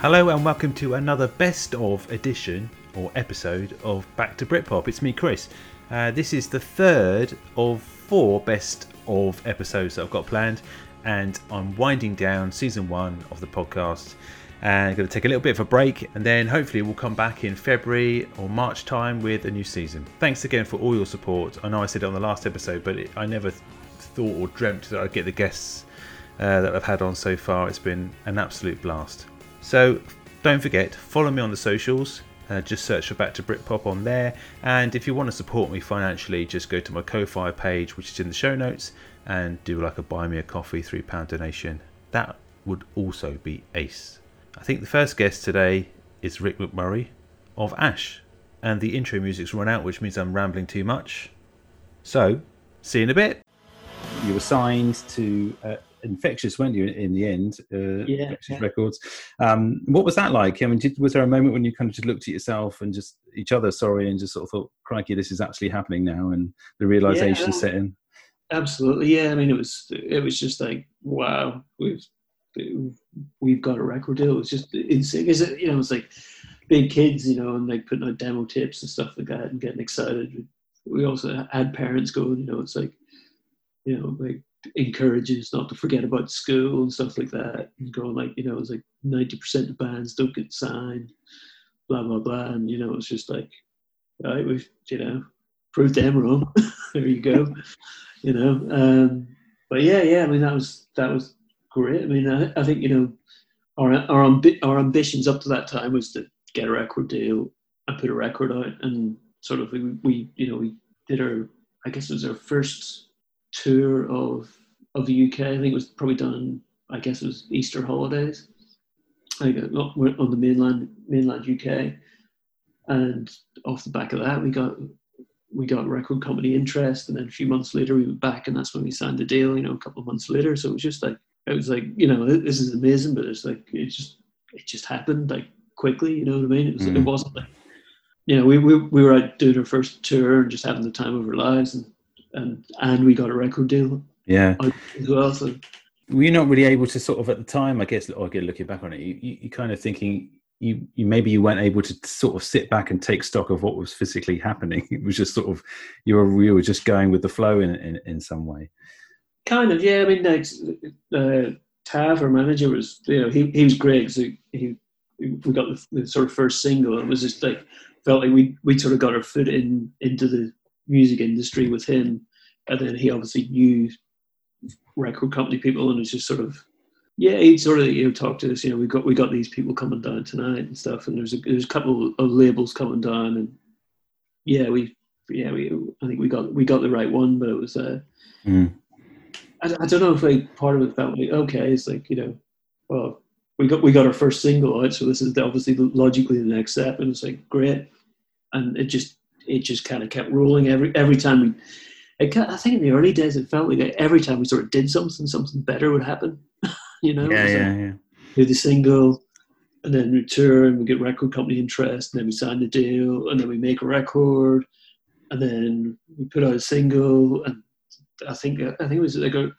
Hello and welcome to another best of edition or episode of Back to Britpop. It's me, Chris. Uh, this is the third of four best of episodes that I've got planned, and I'm winding down season one of the podcast. And I'm going to take a little bit of a break, and then hopefully we'll come back in February or March time with a new season. Thanks again for all your support. I know I said it on the last episode, but it, I never thought or dreamt that I'd get the guests uh, that I've had on so far. It's been an absolute blast. So don't forget, follow me on the socials. Uh, just search for Back to Britpop on there. And if you want to support me financially, just go to my Ko-fi page, which is in the show notes, and do like a buy me a coffee three pound donation. That would also be ace. I think the first guest today is Rick McMurray of Ash, and the intro music's run out, which means I'm rambling too much. So, see you in a bit. You were signed to uh, infectious, weren't you? In the end, uh, Yeah, infectious yeah. records. Um, what was that like? I mean, did, was there a moment when you kind of just looked at yourself and just each other, sorry, and just sort of thought, "Crikey, this is actually happening now," and the realization Yeah. set in. Absolutely, yeah. I mean, it was it was just like wow, we've we've got a record deal. It was just insane. Because you know, it was like big kids, you know, and like putting out demo tapes and stuff like that, and getting excited. We also had parents going, you know, it's like you know, like encourages not to forget about school and stuff like that, and going like, you know, it's like ninety percent of bands don't get signed, blah blah blah, and you know, it's just like, all right, we've you know proved them wrong. there you go. you know. Um, but yeah, yeah. I mean, that was that was great. I mean, I, I think you know our our ambi- our ambitions up to that time was to get a record deal and put a record out, and sort of we, we you know we did our I guess it was our first tour of of the UK. I think it was probably done. In, I guess it was Easter holidays. I got we're on the mainland mainland UK, and off the back of that, we got we got record company interest, and then a few months later we went back, and that's when we signed the deal. You know, a couple of months later. So it was just like it was like you know this is amazing, but it's like it just it just happened like quickly. You know what I mean? It was it Mm. wasn't like you know we, we we were out doing our first tour and just having the time of our lives, and and and we got a record deal Yeah. as well. So were you not really able to sort of at the time i guess or again looking back on it you, you, you kind of thinking you, you maybe you weren't able to sort of sit back and take stock of what was physically happening it was just sort of you were you were just going with the flow in in, in some way Kind of, yeah. I mean, like uh, Tav, our manager, was you know he he was great. So he we got the, the sort of first single. And It was just like felt like we we sort of got our foot in into the music industry with him, and then he obviously knew record company people, and it's just sort of yeah, he'd sort of you know talk to us. You know, we got we got these people coming down tonight and stuff, and there's a there's a couple of labels coming down, and yeah, we yeah we I think we got we got the right one, but it was uh. Mm. I, I don't know if like part of it felt like okay, it's like you know, well, we got we got our first single out, so this is obviously logically the next step, and it's like great, and it just it just kind of kept rolling every every time we. It, ki- I think in the early days it felt like every time we sort of did something, something better would happen. you know, yeah was like, yeah yeah do the single, and then we tour and we get record company interest, and then we sign the deal, and then we make a record, and then we put out a single, and I think I think it was like a,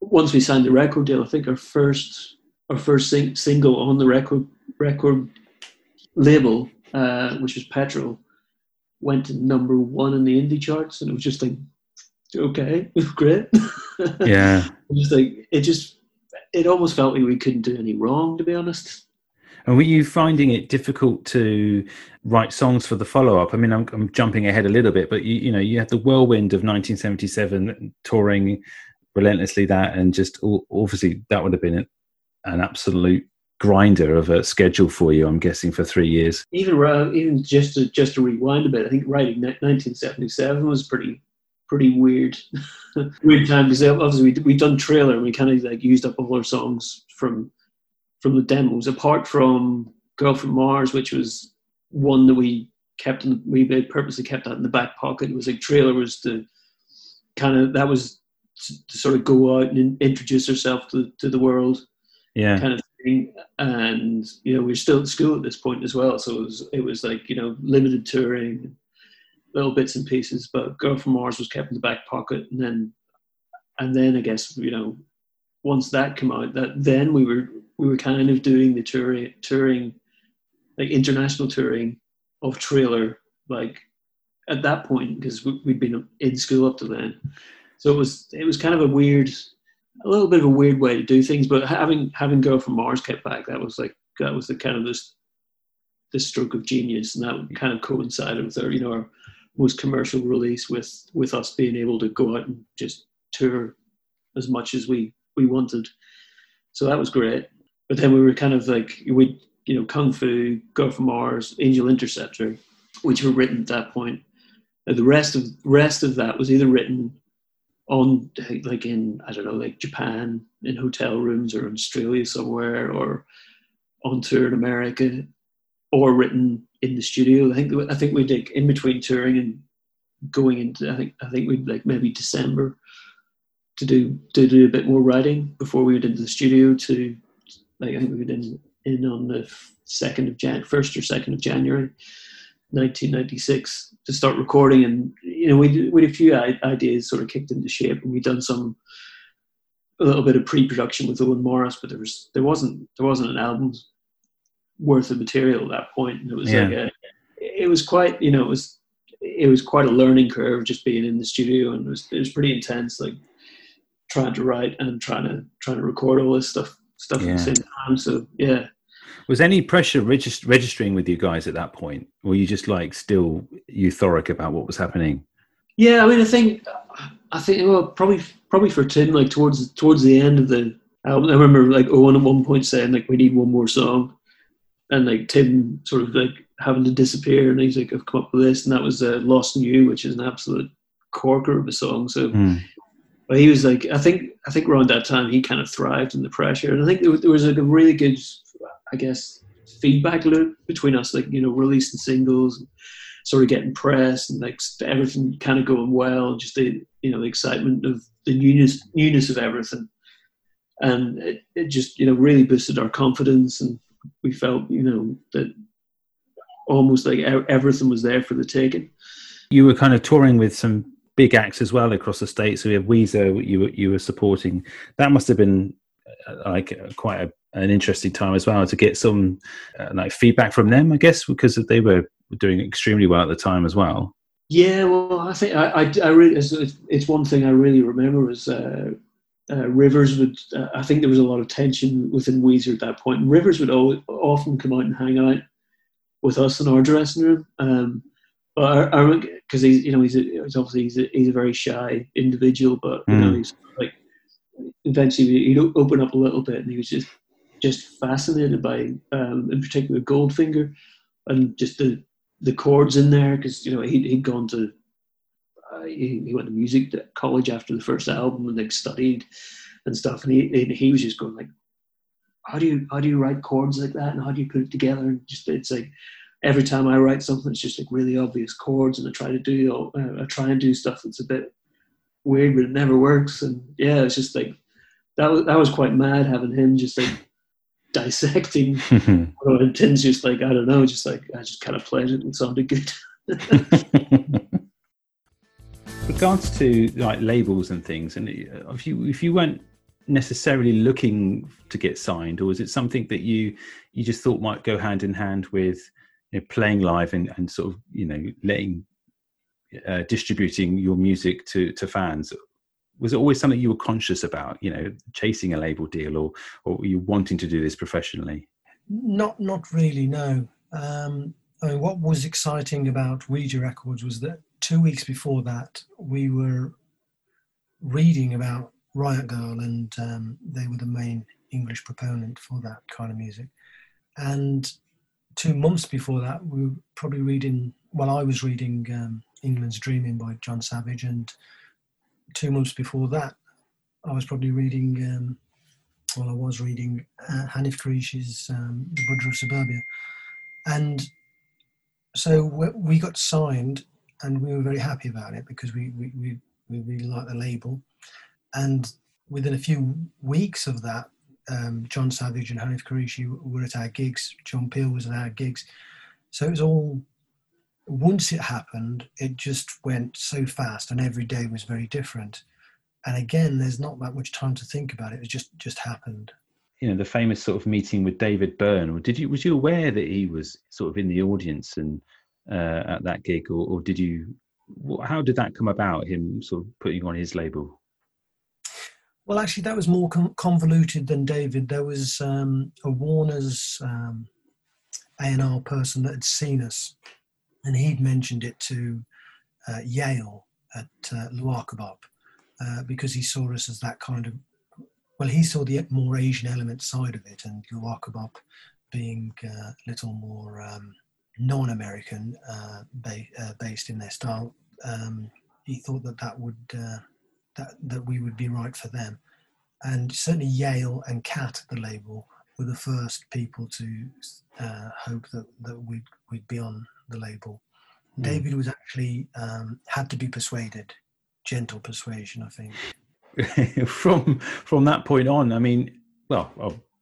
once we signed the record deal, I think our first our first sing, single on the record record label, uh, which was Petrol, went to number one in the indie charts, and it was just like, okay, great. yeah It was like it just it almost felt like we couldn't do any wrong, to be honest. and were you finding it difficult to write songs for the follow-up i mean i'm, I'm jumping ahead a little bit but you, you know you had the whirlwind of 1977 touring relentlessly that and just obviously that would have been an absolute grinder of a schedule for you i'm guessing for three years Even even just to just to rewind a bit, I think writing 1977 was pretty pretty weird weird time because obviously we we done trailer and we kind of like used up all our songs from from the demos apart from Girl from Mars, which was one that we kept in we purposely kept that in the back pocket. It was like trailer was the kind of that was to, sort of go out and introduce herself to, to the world yeah kind of. And you know, we are still at school at this point as well, so it was it was like you know limited touring, little bits and pieces. But Girl from Mars was kept in the back pocket, and then and then I guess you know once that came out, that then we were we were kind of doing the touring, touring, like international touring of Trailer, like at that point because we'd been in school up to then. So it was it was kind of a weird, a little bit of a weird way to do things. But having having Girl from Mars kept back, that was like that was the kind of this the stroke of genius, and that kind of coincided with our you know our most commercial release with with us being able to go out and just tour as much as we we wanted. So that was great. But then we were kind of like we you know Kung Fu, Girl from Mars, Angel Interceptor, which were written at that point. And the rest of rest of that was either written on like in I don't know like Japan in hotel rooms or Australia somewhere or on tour in America or written in the studio. I think I think we did in between touring and going into I think I think we'd like maybe December to do to do a bit more writing before we went into the studio to like I think we went in in on the second of Jan first or second of January 1996 to start recording and you know we we had a few ideas sort of kicked into shape and we'd done some a little bit of pre-production with Owen Morris but there was there wasn't there wasn't an album worth of material at that point and it was yeah. like a, it was quite you know it was it was quite a learning curve just being in the studio and it was it was pretty intense like trying to write and trying to trying to record all this stuff stuff yeah. at the same time so yeah was any pressure regist- registering with you guys at that point? Were you just like still euphoric about what was happening? Yeah, I mean, I think, I think, well, probably, probably for Tim, like towards towards the end of the album, I remember like Owen at one point saying like we need one more song, and like Tim sort of like having to disappear, and he's like, I've come up with this, and that was uh, Lost in You, which is an absolute corker of a song. So. Mm. But he was like, I think, I think around that time he kind of thrived in the pressure, and I think there was, there was like a really good I guess, feedback loop between us, like, you know, releasing singles, and sort of getting press and like everything kind of going well, just the, you know, the excitement of the newness, newness of everything. And it, it just, you know, really boosted our confidence. And we felt, you know, that almost like everything was there for the taking. You were kind of touring with some big acts as well across the states. So we have Weezer, you were, you were supporting. That must have been uh, like quite a an interesting time as well to get some uh, like feedback from them, I guess, because they were doing extremely well at the time as well. Yeah, well, I think I, I, I really, it's, it's, one thing I really remember was uh, uh, Rivers would, uh, I think there was a lot of tension within Weezer at that point. And Rivers would always, often come out and hang out with us in our dressing room. Um, but because he's, you know, he's, a, he's obviously he's a, he's a very shy individual, but you mm. know, he's like eventually he'd open up a little bit, and he was just just fascinated by, um, in particular, Goldfinger, and just the the chords in there because you know he he'd gone to uh, he, he, went to music college after the first album and like studied and stuff, and he and he was just going like, how do you how do you write chords like that and how do you put it together? And just it's like every time I write something, it's just like really obvious chords, and I try to do uh, I try and do stuff that's a bit weird, but it never works. And yeah, it's just like that was that was quite mad having him just like dissecting or intends just like I don't know, just like I just kind of played it and sounded good. Regards to like labels and things, and if you if you weren't necessarily looking to get signed, or was it something that you you just thought might go hand in hand with you know, playing live and, and sort of you know letting uh, distributing your music to to fans was it always something you were conscious about you know chasing a label deal or or you wanting to do this professionally? Not not really no. Um, I mean, what was exciting about Wiiija Records was that two weeks before that we were reading about Riot Grrrl and um, they were the main English proponent for that kind of music. And two months before that we were probably reading well I was reading um, England's Dreaming by John Savage and two months before that, I was probably reading, um, well, I was reading uh, Hanif Kureishi's um, The Buddha of Suburbia. And so we got signed and we were very happy about it because we, we, we, we really liked the label. And within a few weeks of that, um, John Savage and Hanif Kureishi were at our gigs. John Peel was at our gigs. So it was all once it happened, it just went so fast, and every day was very different. And again, there's not that much time to think about it. It just just happened. you know the famous sort of meeting with David Byrne, or did you was you aware that he was sort of in the audience and uh, at that gig, or, or did you? How did that come about? Him sort of putting on his label. Well, actually, that was more convoluted than David. There was um, a Warner's um, A&R person that had seen us, and he'd mentioned it to uh, Yale at uh, uh, because he saw us as that kind of well, he saw the more Asian element side of it, and Luaka Bop being uh, a little more um, non-American uh, ba- uh, based in their style. Um, he thought that that would uh, that that we would be right for them, and certainly Yale and Cat, the label, were the first people to uh, hope that that we'd we'd be on the label. Mm. David was actually um, had to be persuaded, gentle persuasion, I think. from from that point on, I mean, well,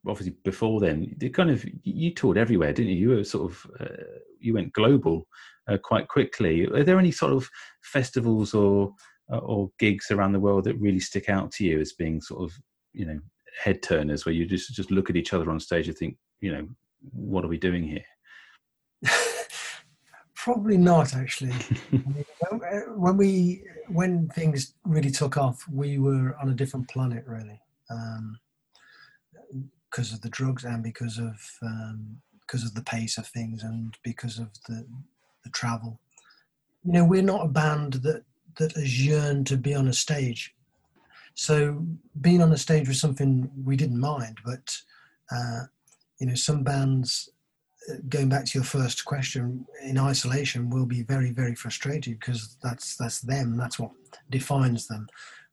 obviously before then, you kind of you toured everywhere, didn't you? You were sort of uh, you went global uh, quite quickly. Are there any sort of festivals or uh, or gigs around the world that really stick out to you as being sort of you know head turners, where you just just look at each other on stage and think, you know, what are we doing here? Probably not, actually. when we when things really took off, we were on a different planet, really, um, because of the drugs and because of um, because of the pace of things and because of the the travel. You know, we're not a band that that has yearned to be on a stage. So being on a stage was something we didn't mind, but uh, you know, some bands going back to your first question, in isolation will be very, very frustrated because that's that's them. That's what defines them.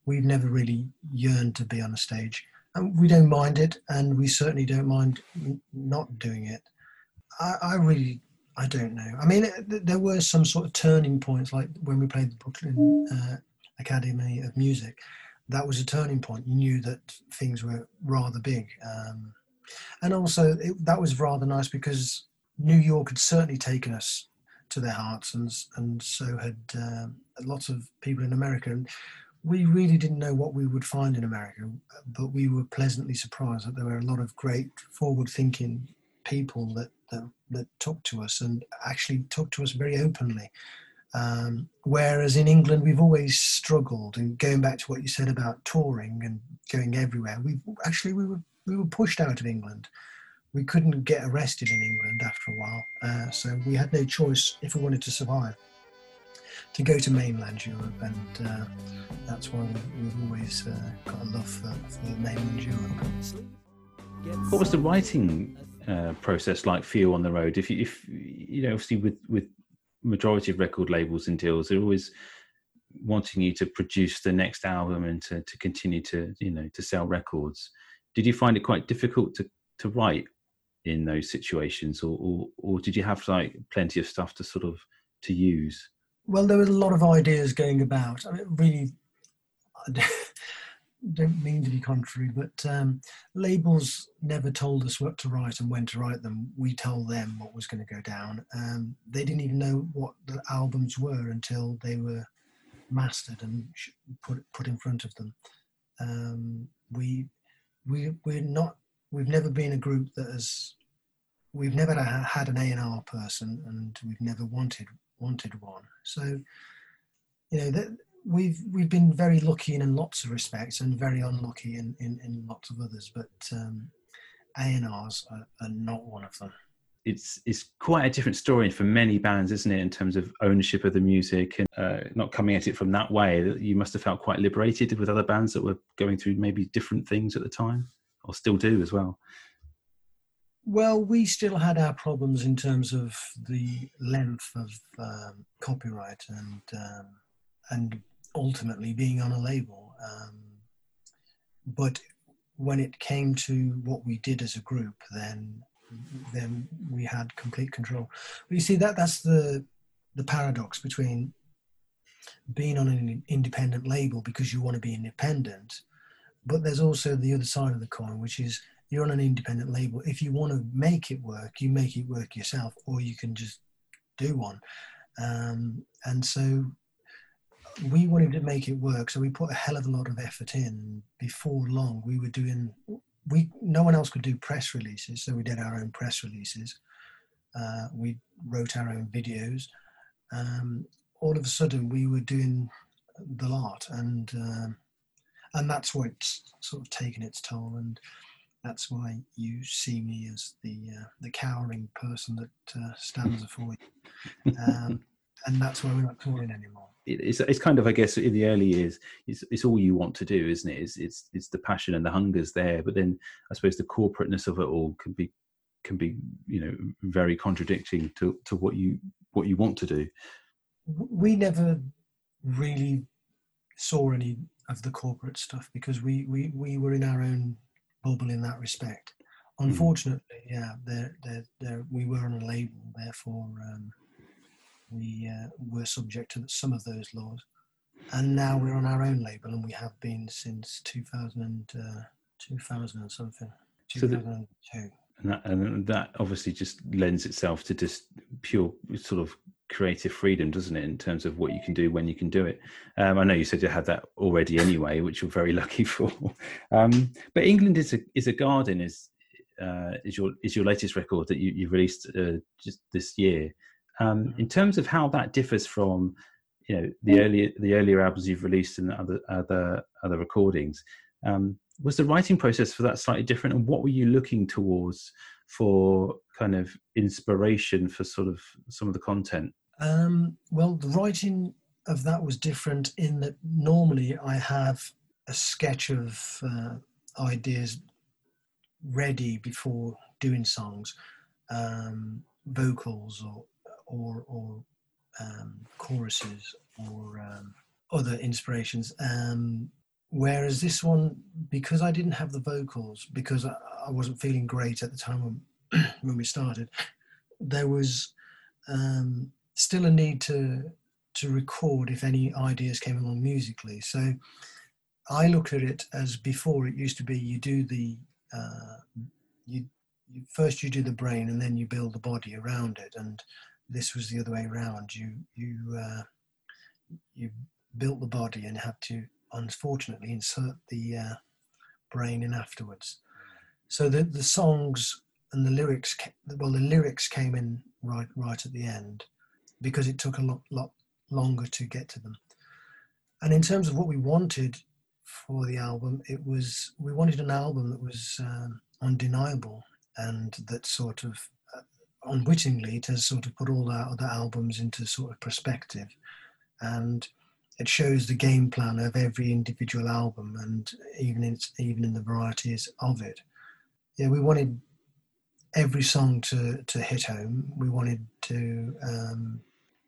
We've never really yearned to be on a stage, and we don't mind it, and we certainly don't mind not doing it. I, I really, I don't know. I mean, there were some sort of turning points, like when we played the Brooklyn uh, Academy of Music. That was a turning point. You knew that things were rather big. Um, and also it, that was rather nice because New York had certainly taken us to their hearts, and and so had uh, lots of people in America. And we really didn't know what we would find in America, but we were pleasantly surprised that there were a lot of great forward-thinking people that that, that talked to us and actually talked to us very openly. Um, whereas in England, we've always struggled. And going back to what you said about touring and going everywhere, we actually we were we were pushed out of England. We couldn't get arrested in England after a while, uh, so we had no choice if we wanted to survive to go to mainland Europe, and uh, that's why we've, always uh, got a love for, for, mainland Europe. What was the writing uh, process like for you on the road? If you, if you know, obviously with with majority of record labels and deals, they're always wanting you to produce the next album and to, to continue to you know to sell records. Did you find it quite difficult to to write in those situations or, or, or did you have like plenty of stuff to sort of to use? Well there was a lot of ideas going about. I mean really don't mean to be contrary but um, labels never told us what to write and when to write them. We told them what was going to go down. Um, they didn't even know what the albums were until they were mastered and put put in front of them. Um, we we we're not we've never been a group that has we've never had an A&R person and we've never wanted wanted one. So you know that we've we've been very lucky in, lots of respects and very unlucky in, in, in lots of others but um, A&Rs are, are not one of them it's it's quite a different story for many bands, isn't it, in terms of ownership of the music and uh, not coming at it from that way. You must have felt quite liberated with other bands that were going through maybe different things at the time, or still do as well. Well, we still had our problems in terms of the length of um, copyright and um, and ultimately being on a label. Um, but when it came to what we did as a group, then then we had complete control. But you see that that's the the paradox between being on an independent label because you want to be independent, but there's also the other side of the coin, which is you're on an independent label. If you want to make it work, you make it work yourself, or you can just do one. Um, and so we wanted to make it work, so we put a hell of a lot of effort in. Before long, we were doing we no one else could do press releases, so we did our own press releases. Uh, we wrote our own videos. Um, all of a sudden, we were doing the lot, and um, and that's what's sort of taken its toll, and that's why you see me as the uh, the cowering person that uh, stands before you, um, and that's why we're not touring anymore it's it's kind of I guess in the early years it's it's all you want to do, isn't it? It's it's it's the passion and the hunger's there, but then I suppose the corporateness of it all can be can be you know very contradicting to to what you what you want to do. We never really saw any of the corporate stuff because we we we were in our own bubble in that respect. Hmm. Unfortunately, mm. yeah, there there we were on a label, therefore. Um, we uh, were subject to some of those laws. And now we're on our own label, and we have been since 2000 and, uh, 2000 and something, 2002. So and that, and that obviously just lends itself to just pure sort of creative freedom, doesn't it, in terms of what you can do when you can do it? Um, I know you said you had that already anyway, which you're very lucky for. Um, but England is a is a garden is uh, is your is your latest record that you, you released uh, just this year. Um, in terms of how that differs from, you know, the earlier the earlier albums you've released and other other other recordings, um, was the writing process for that slightly different? And what were you looking towards for kind of inspiration for sort of some of the content? Um, well, the writing of that was different in that normally I have a sketch of uh, ideas ready before doing songs, um, vocals or or, or um, choruses or um, other inspirations. Um, whereas this one, because I didn't have the vocals, because I, I wasn't feeling great at the time when, when we started, there was um, still a need to to record if any ideas came along musically. So I look at it as before it used to be you do the uh, you, you, first you do the brain and then you build the body around it and this was the other way around. You you uh, you built the body and had to unfortunately insert the uh, brain in afterwards. So the the songs and the lyrics well the lyrics came in right right at the end because it took a lot lot longer to get to them. And in terms of what we wanted for the album, it was we wanted an album that was um, undeniable and that sort of unwittingly to sort of put all our other albums into sort of perspective. And it shows the game plan of every individual album and even in even in the varieties of it. Yeah we wanted every song to to hit home. We wanted to um,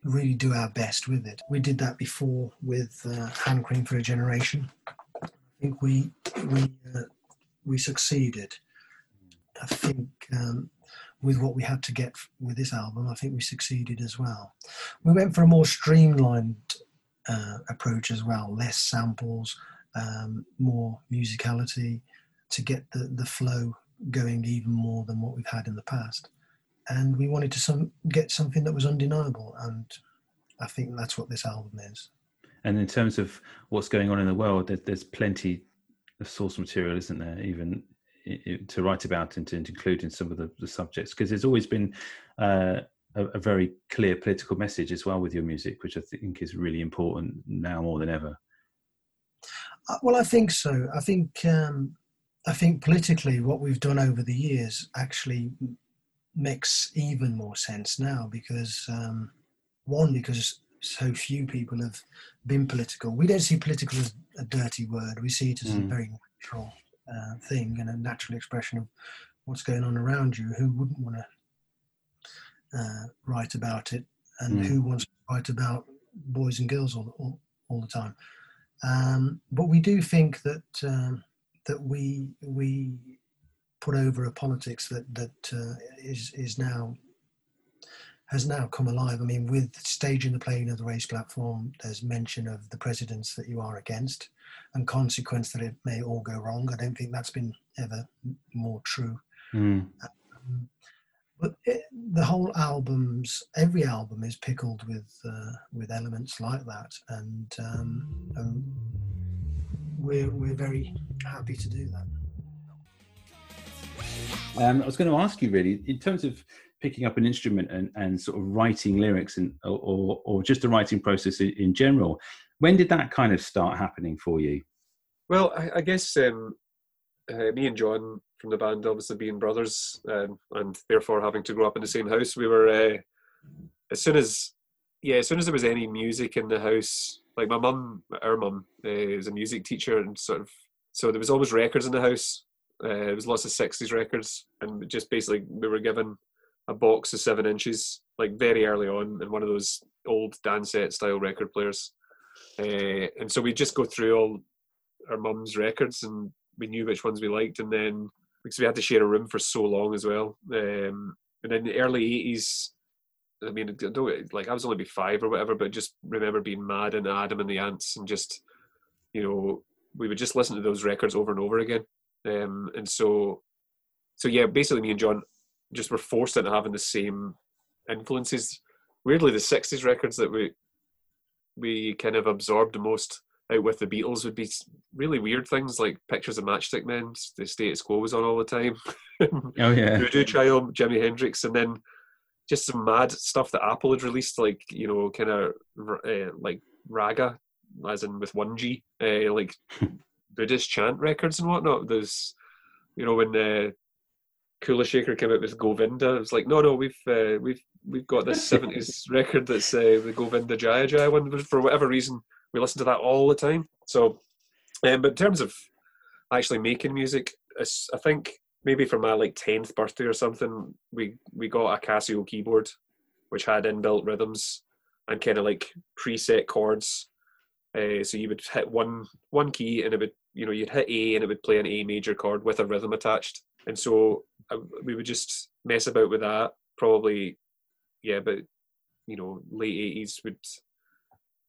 really do our best with it. We did that before with uh, hand cream for a generation. I think we we uh, we succeeded. I think um, with what we had to get with this album, I think we succeeded as well. We went for a more streamlined uh, approach as well, less samples, um, more musicality to get the, the flow going even more than what we've had in the past. And we wanted to some, get something that was undeniable, and I think that's what this album is. And in terms of what's going on in the world, there's, there's plenty of source material, isn't there? Even to write about and to include in some of the, the subjects because there's always been uh, a, a, very clear political message as well with your music, which I think is really important now more than ever. Uh, well, I think so. I think um, I think politically, what we've done over the years actually makes even more sense now because um, one because so few people have been political. We don't see political as a dirty word. We see it as mm. a very natural uh, thing and a natural expression of what's going on around you. Who wouldn't want to uh, write about it, and mm. who wants to write about boys and girls all all, all the time? Um, but we do think that um, that we we put over a politics that that uh, is is now has now come alive. I mean, with staging the playing of the race platform, there's mention of the presidents that you are against and consequence that it may all go wrong. I don't think that's been ever more true. Mm. Um, but it, the whole albums, every album is pickled with uh, with elements like that, and, um, and we're we're very happy to do that. Um, I was going to ask you really, in terms of picking up an instrument and, and sort of writing lyrics and or, or just the writing process in, in general, when did that kind of start happening for you? Well, I, I guess um, uh, me and John from the band, obviously being brothers um, and therefore having to grow up in the same house, we were uh, as soon as yeah, as soon as there was any music in the house, like my mum, our mum, uh, is a music teacher, and sort of so there was always records in the house. Uh, there was lots of '60s records, and just basically we were given a box of seven inches, like very early on, in one of those old Dansette style record players. Uh, and so we just go through all our mum's records, and we knew which ones we liked, and then because we had to share a room for so long as well. Um, and in the early '80s, I mean, I don't, like I was only be five or whatever, but just remember being mad into Adam and the Ants, and just you know, we would just listen to those records over and over again. Um, and so, so yeah, basically, me and John just were forced into having the same influences. Weirdly, the '60s records that we we kind of absorbed the most out with the Beatles would be really weird things like pictures of Matchstick Men. The Status Quo was on all the time. oh yeah, Voodoo Child, Jimi Hendrix, and then just some mad stuff that Apple had released, like you know, kind of uh, like raga, as in with one G, uh, like Buddhist chant records and whatnot. There's, you know, when uh, Kula Shaker came out with Govinda, it was like, no, no, we've uh, we've we've got this '70s record that's uh, the Govinda Jaya Jaya one. For whatever reason, we listen to that all the time. So, um, but in terms of actually making music, I think maybe for my like 10th birthday or something, we we got a Casio keyboard, which had inbuilt rhythms and kind of like preset chords. Uh, so you would hit one one key and it would you know you'd hit A and it would play an A major chord with a rhythm attached. And so we would just mess about with that. Probably, yeah, but you know, late eighties would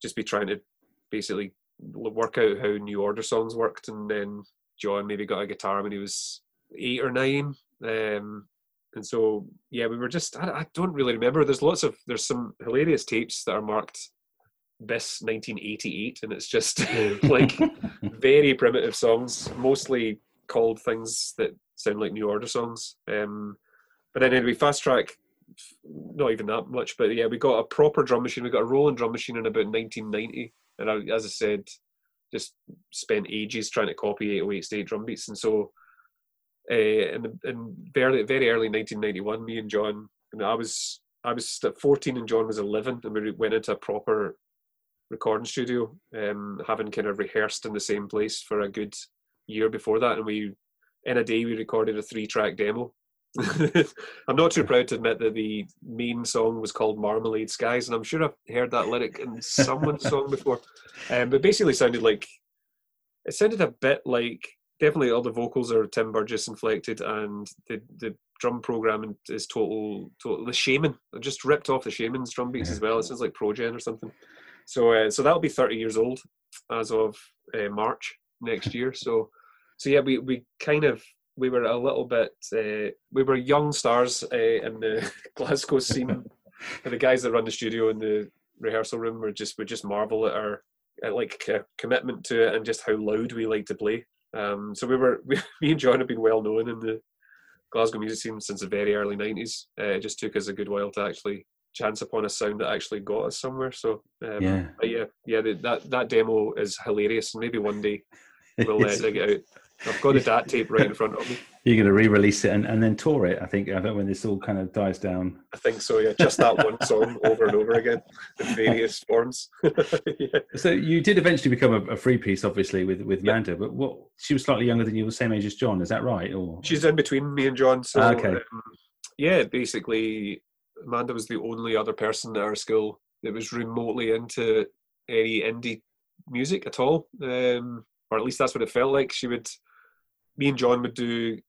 just be trying to basically work out how New Order songs worked, and then John maybe got a guitar when he was eight or nine. Um, and so yeah, we were just I, I, don't really remember. There's lots of there's some hilarious tapes that are marked this 1988, and it's just like very primitive songs, mostly called things that sound like New Order songs. Um, but then anyway, fast track, not even that much, but yeah, we got a proper drum machine. We got a Roland drum machine in about 1990, and I, as I said, just spent ages trying to copy 808 state drum beats, and so uh, in, in very very early 1991, me and John, and I was I was 14 and John was 11, and we went into a proper recording studio, um, having kind of rehearsed in the same place for a good year before that, and we in a day we recorded a three-track demo. I'm not too proud to admit that the main song was called Marmalade Skies, and I'm sure I've heard that lyric in someone's song before. Um, but basically, sounded like it sounded a bit like definitely all the vocals are Tim Burgess inflected, and the the drum programming is total total. The Shamen I just ripped off the Shamen's drum beats as well. It sounds like Progen or something. So uh, so that'll be 30 years old as of uh, March next year. So so yeah, we we kind of we were a little bit uh, we were young stars uh, in the Glasgow scene. and the guys that run the studio and the rehearsal room were just would just marvel at our at like commitment to it and just how loud we like to play. Um, so we were, we, me and John have been well known in the Glasgow music scene since the very early 90s. Uh, it just took us a good while to actually chance upon a sound that actually got us somewhere. So um, yeah, yeah, yeah. That that demo is hilarious, and maybe one day we'll uh, dig it out. I've got the DAT tape right in front of me. You're going to re-release it and, and then tour it. I think. I think when this all kind of dies down. I think so. Yeah, just that one song over and over again in various forms. yeah. So you did eventually become a, a free piece, obviously, with with Manda. But what? She was slightly younger than you, the same age as John. Is that right? Or she's in between me and John. So ah, okay. Um, yeah, basically, Amanda was the only other person at our school that was remotely into any indie music at all. Um, or at least that's what it felt like. She would me and John would do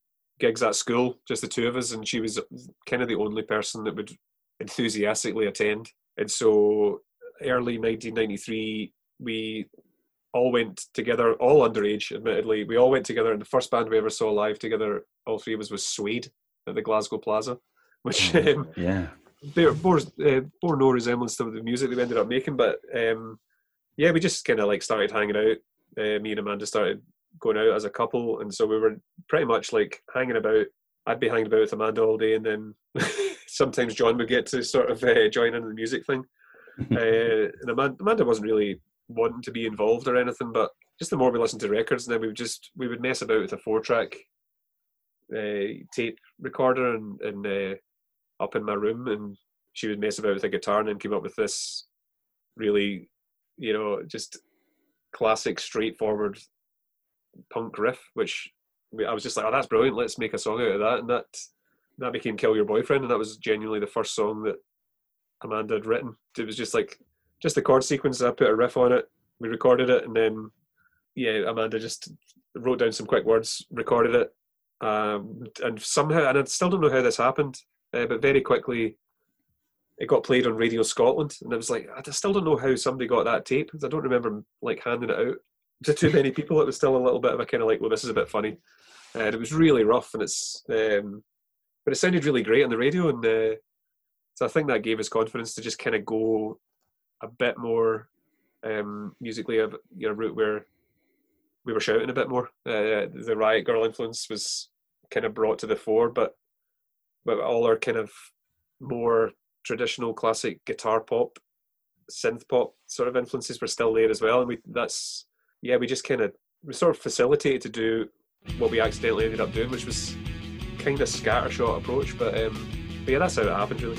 gigs at school, just the two of us, and she was kind of the only person that would enthusiastically attend. And so, early 1993, we all went together, all underage, admittedly. We all went together, and the first band we ever saw live together, all three of us, was Suede at the Glasgow Plaza, which oh, um, yeah, bore, bore, uh, bore no resemblance to the music we ended up making. But um, yeah, we just kind of like started hanging out. Uh, me and Amanda started going out as a couple, and so we were pretty much like hanging about. I'd be hanging about with Amanda all day, and then sometimes John would get to sort of uh, join in the music thing. uh, and Amanda, Amanda wasn't really wanting to be involved or anything, but just the more we listened to records, and then we would just we would mess about with a four track uh, tape recorder and, and uh, up in my room, and she would mess about with a guitar, and then came up with this really, you know, just classic, straightforward punk riff, which I was just like, oh, that's brilliant. Let's make a song out of that, and that that became "Kill Your Boyfriend," and that was genuinely the first song that Amanda had written. It was just like just the chord sequence. I put a riff on it. We recorded it, and then yeah, Amanda just wrote down some quick words, recorded it, um, and somehow, and I still don't know how this happened, uh, but very quickly it got played on Radio Scotland, and I was like, I still don't know how somebody got that tape. I don't remember like handing it out to too many people. It was still a little bit of a kind of like, well, this is a bit funny, and it was really rough, and it's, um, but it sounded really great on the radio, and uh, so I think that gave us confidence to just kind of go a bit more um, musically, a route where we were shouting a bit more. Uh, the Riot Grrrl influence was kind of brought to the fore, but but all our kind of more traditional classic guitar pop, synth pop sort of influences were still there as well. And we that's yeah, we just kind of we sort of facilitated to do what we accidentally ended up doing, which was kind of scattershot approach. But um, but yeah, that's how it happened really.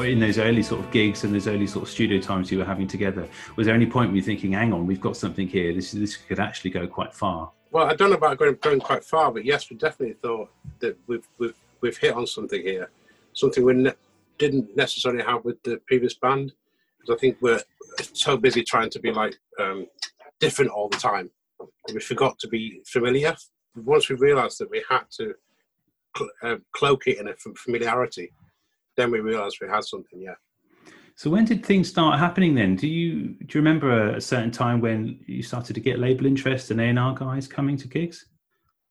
in those early sort of gigs and those early sort of studio times you were having together, was there any point where you're thinking, hang on, we've got something here, this this could actually go quite far? Well, I don't know about going, going quite far, but yes, we definitely thought that we've we've we've hit on something here, something we ne- didn't necessarily have with the previous band, because I think we're so busy trying to be like um, different all the time, we forgot to be familiar. Once we realised that we had to cl- uh, cloak it in a familiarity, then we realised we had something. Yeah. So when did things start happening then? Do you do you remember a, certain time when you started to get label interest and A&R guys coming to gigs?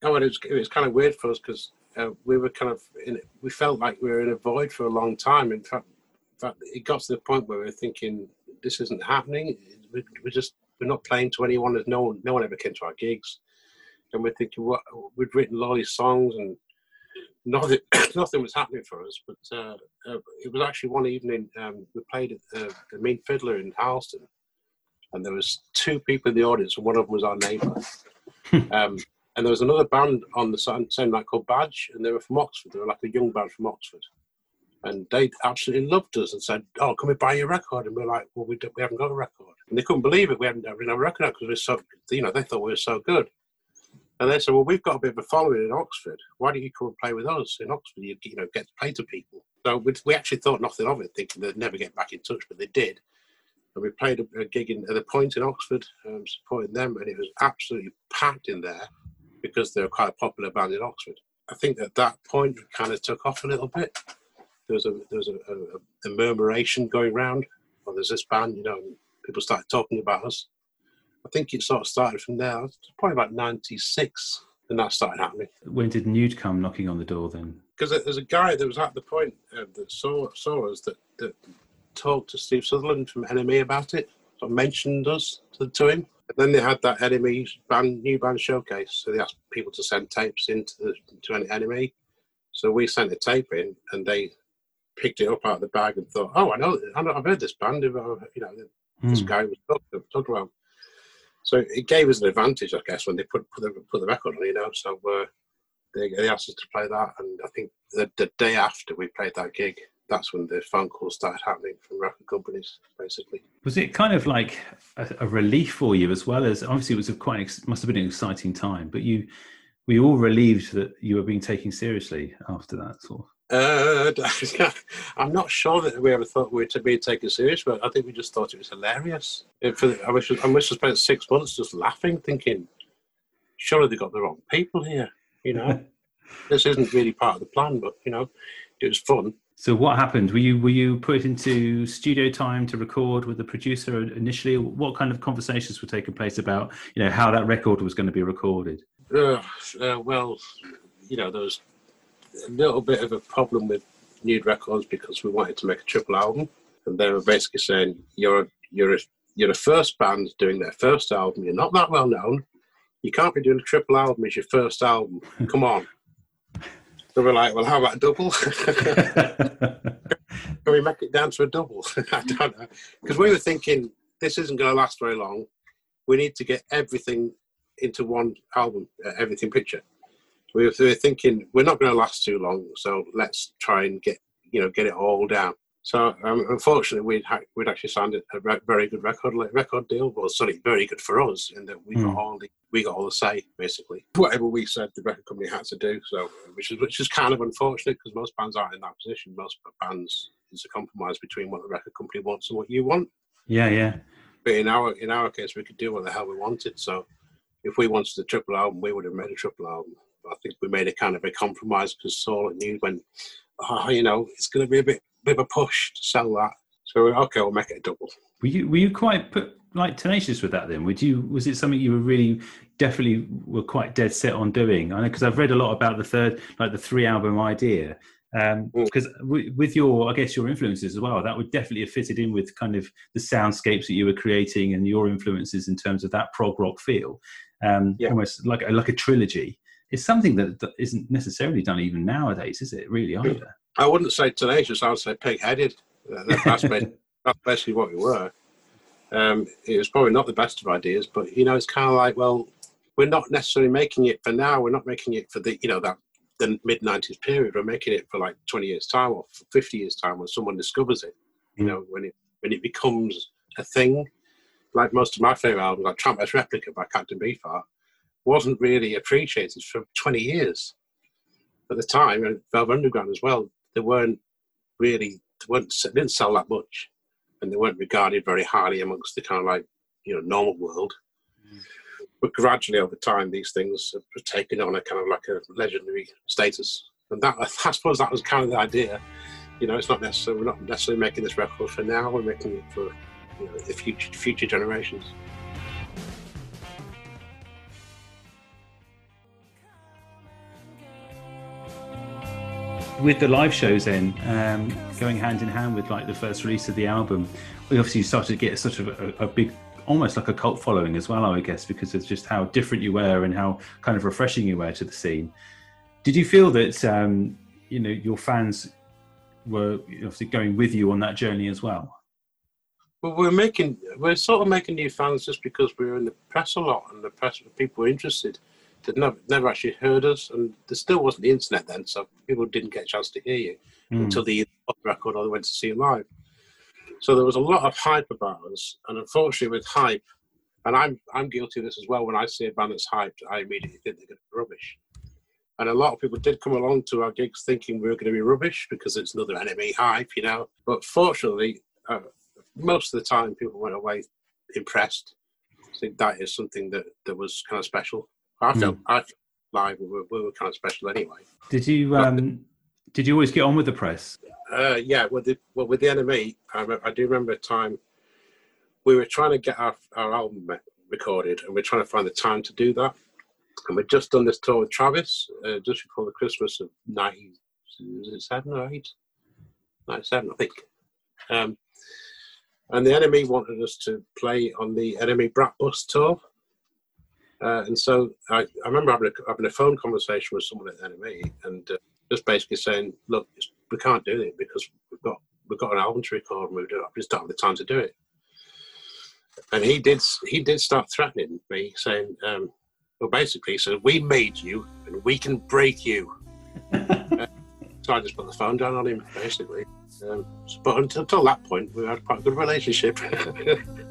Oh, it was, it was kind of weird for us because uh, we were kind of in, we felt like we were in a void for a long time. In fact, in fact, it got to the point where we were thinking this isn't happening. We, we just we're not playing to anyone. There's no one, no one ever came to our gigs, and we're thinking what we'd written all these songs and nothing nothing was happening for us. But uh, uh, it was actually one evening um, we played at uh, the Mean Fiddler in Harlesden, and there was two people in the audience, and one of them was our neighbour. um, and there was another band on the same, same night called Badge, and they were from Oxford. They were like a young band from Oxford. And they absolutely loved us and said, "Oh, can we buy your record?" And we are like, "Well, we, we haven't got a record." And they couldn't believe it. We hadn't ever a record because we were so, you know, they thought we were so good. And they said, "Well, we've got a bit of a following in Oxford. Why don't you come and play with us in Oxford? You, you know, get to play to people." So we, we actually thought nothing of it, thinking they'd never get back in touch, but they did. And we played a, a gig in, at the Point in Oxford, um, supporting them, and it was absolutely packed in there because they're quite a popular band in Oxford. I think at that point it kind of took off a little bit. There was a there was a, a, a murmuration going around. Well, there's this band, you know, and people started talking about us. I think it sort of started from there. Probably about '96, and that started happening. When did Nude come knocking on the door then? Because there's a guy that was at the point uh, that saw saw us that that talked to Steve Sutherland from NME about it, or mentioned us to, to him. And then they had that NME band new band showcase, so they asked people to send tapes into the to an NME. So we sent a tape in, and they picked it up out of the bag and thought, "Oh, I know, I know I've heard this band. You know, this mm. guy was talking, talking about." So it gave us an advantage, I guess, when they put put the, put the record on. You know, so uh, they, they asked us to play that, and I think the, the day after we played that gig, that's when the phone calls started happening from record companies, basically. Was it kind of like a, a relief for you as well as obviously it was a quite must have been an exciting time, but you were you all relieved that you were being taken seriously after that sort of? Uh, I'm not sure that we ever thought we were to be taken serious, but I think we just thought it was hilarious. For, I wish I wish I spent six months just laughing, thinking, surely they got the wrong people here. You know, this isn't really part of the plan, but you know, it was fun. So what happened? Were you were you put into studio time to record with the producer initially? What kind of conversations were taking place about you know how that record was going to be recorded? Uh, uh, well, you know there was a little bit of a problem with Nude Records because we wanted to make a triple album, and they were basically saying you're a, you're a, you're a first band doing their first album. You're not that well known. You can't be doing a triple album as your first album. Come on. So we're like, well, how about a double? Can we make it down to a double? I don't know. Because we were thinking this isn't going to last very long. We need to get everything into one album, uh, everything picture. We were, we were thinking we're not going to last too long, so let's try and get you know get it all down. So um, unfortunately, we'd ha- we'd actually signed a re- very good record record deal. Well, sorry, very good for us in that we got Mm. all the we got all the say basically. Whatever we said, the record company had to do. So which is which is kind of unfortunate because most bands aren't in that position. Most bands it's a compromise between what the record company wants and what you want. yeah, yeah. But in our in our case, we could do what the hell we wanted. So if we wanted a triple album, we would have made a triple album. I think we made a kind of a compromise because Saul knew when, oh, you know, it's going to be a bit bit of a push to sell that. So okay, we'll make it a double. Were you were you quite put like tenacious with that then? Would you was it something you were really definitely were quite dead set on doing? I know because I've read a lot about the third like the three album idea. Mm. Because w- with your, I guess your influences as well, that would definitely have fitted in with kind of the soundscapes that you were creating and your influences in terms of that prog rock feel, um, Yeah. almost like a, like a trilogy. It's something that, isn't necessarily done even nowadays, is it? Really hmm. either. I wouldn't say tenacious. I would say pig-headed. Uh, that- That's, ba- that's basically what we were. Um, it was probably not the best of ideas, but you know, it's kind of like, well, we're not necessarily making it for now. We're not making it for the, you know, that the mid '90s period. We're making it for like 20 years time or 50 years time when someone discovers it. You hmm. know, when it when it becomes a thing. Like most of my favorite albums, like Trout Mask Replica by Captain Beefheart, wasn't really appreciated for 20 years at the time, and Velvet Underground as well, they weren't really they weren't they didn't sell that much, and they weren't regarded very highly amongst the kind of like you know normal world. Mm. But gradually over time, these things have taken on a kind of like a legendary status, and that I suppose that was kind of the idea. You know, it's not necessarily we're not necessarily making this record for now. We're making it for you know, the future future generations. With the live shows then um, going hand in hand with like the first release of the album we obviously started to get sort of a, a big almost like a cult following as well i guess because of just how different you were and how kind of refreshing you were to the scene did you feel that um, you know your fans were obviously going with you on that journey as well Well, we're making we're sort of making new fans just because we were in the press a lot, and the press people were interested. They'd never never actually heard us, and there still wasn't the internet then, so people didn't get a chance to hear you Mm. until they either the record or they went to see you live. So there was a lot of hype about us, and unfortunately, with hype, and I'm I'm guilty of this as well. When I see a band that's hyped, I immediately think they're going to be rubbish. And a lot of people did come along to our gigs thinking we were going to be rubbish because it's another NME hype, you know. But fortunately, uh, most of the time people went away impressed. I think that is something that, that was kind of special. I felt I felt live we were, we were kind of special anyway. did you um, did you always get on with the press Uh, yeah, with the well with the NME, I, re- I do remember a time we were trying to get our, our album recorded, and we're trying to find the time to do that. And we'd just done this tour with Travis uh, just before the Christmas of '97 or eight, '97, I think. Um, and the NME wanted us to play on the NME Brat Bus tour. Uh, and so I, I remember having a, having a phone conversation with someone at the NME and uh, just basically saying, look, we can't do it because we've got we've got an album to record and we just don't have the time to do it. And he did he did start threatening me, saying, um, well, basically, he said, we made you and we can break you. Uh, so I just put the phone down on him, basically. Um, but until, until that point, we had quite a good relationship.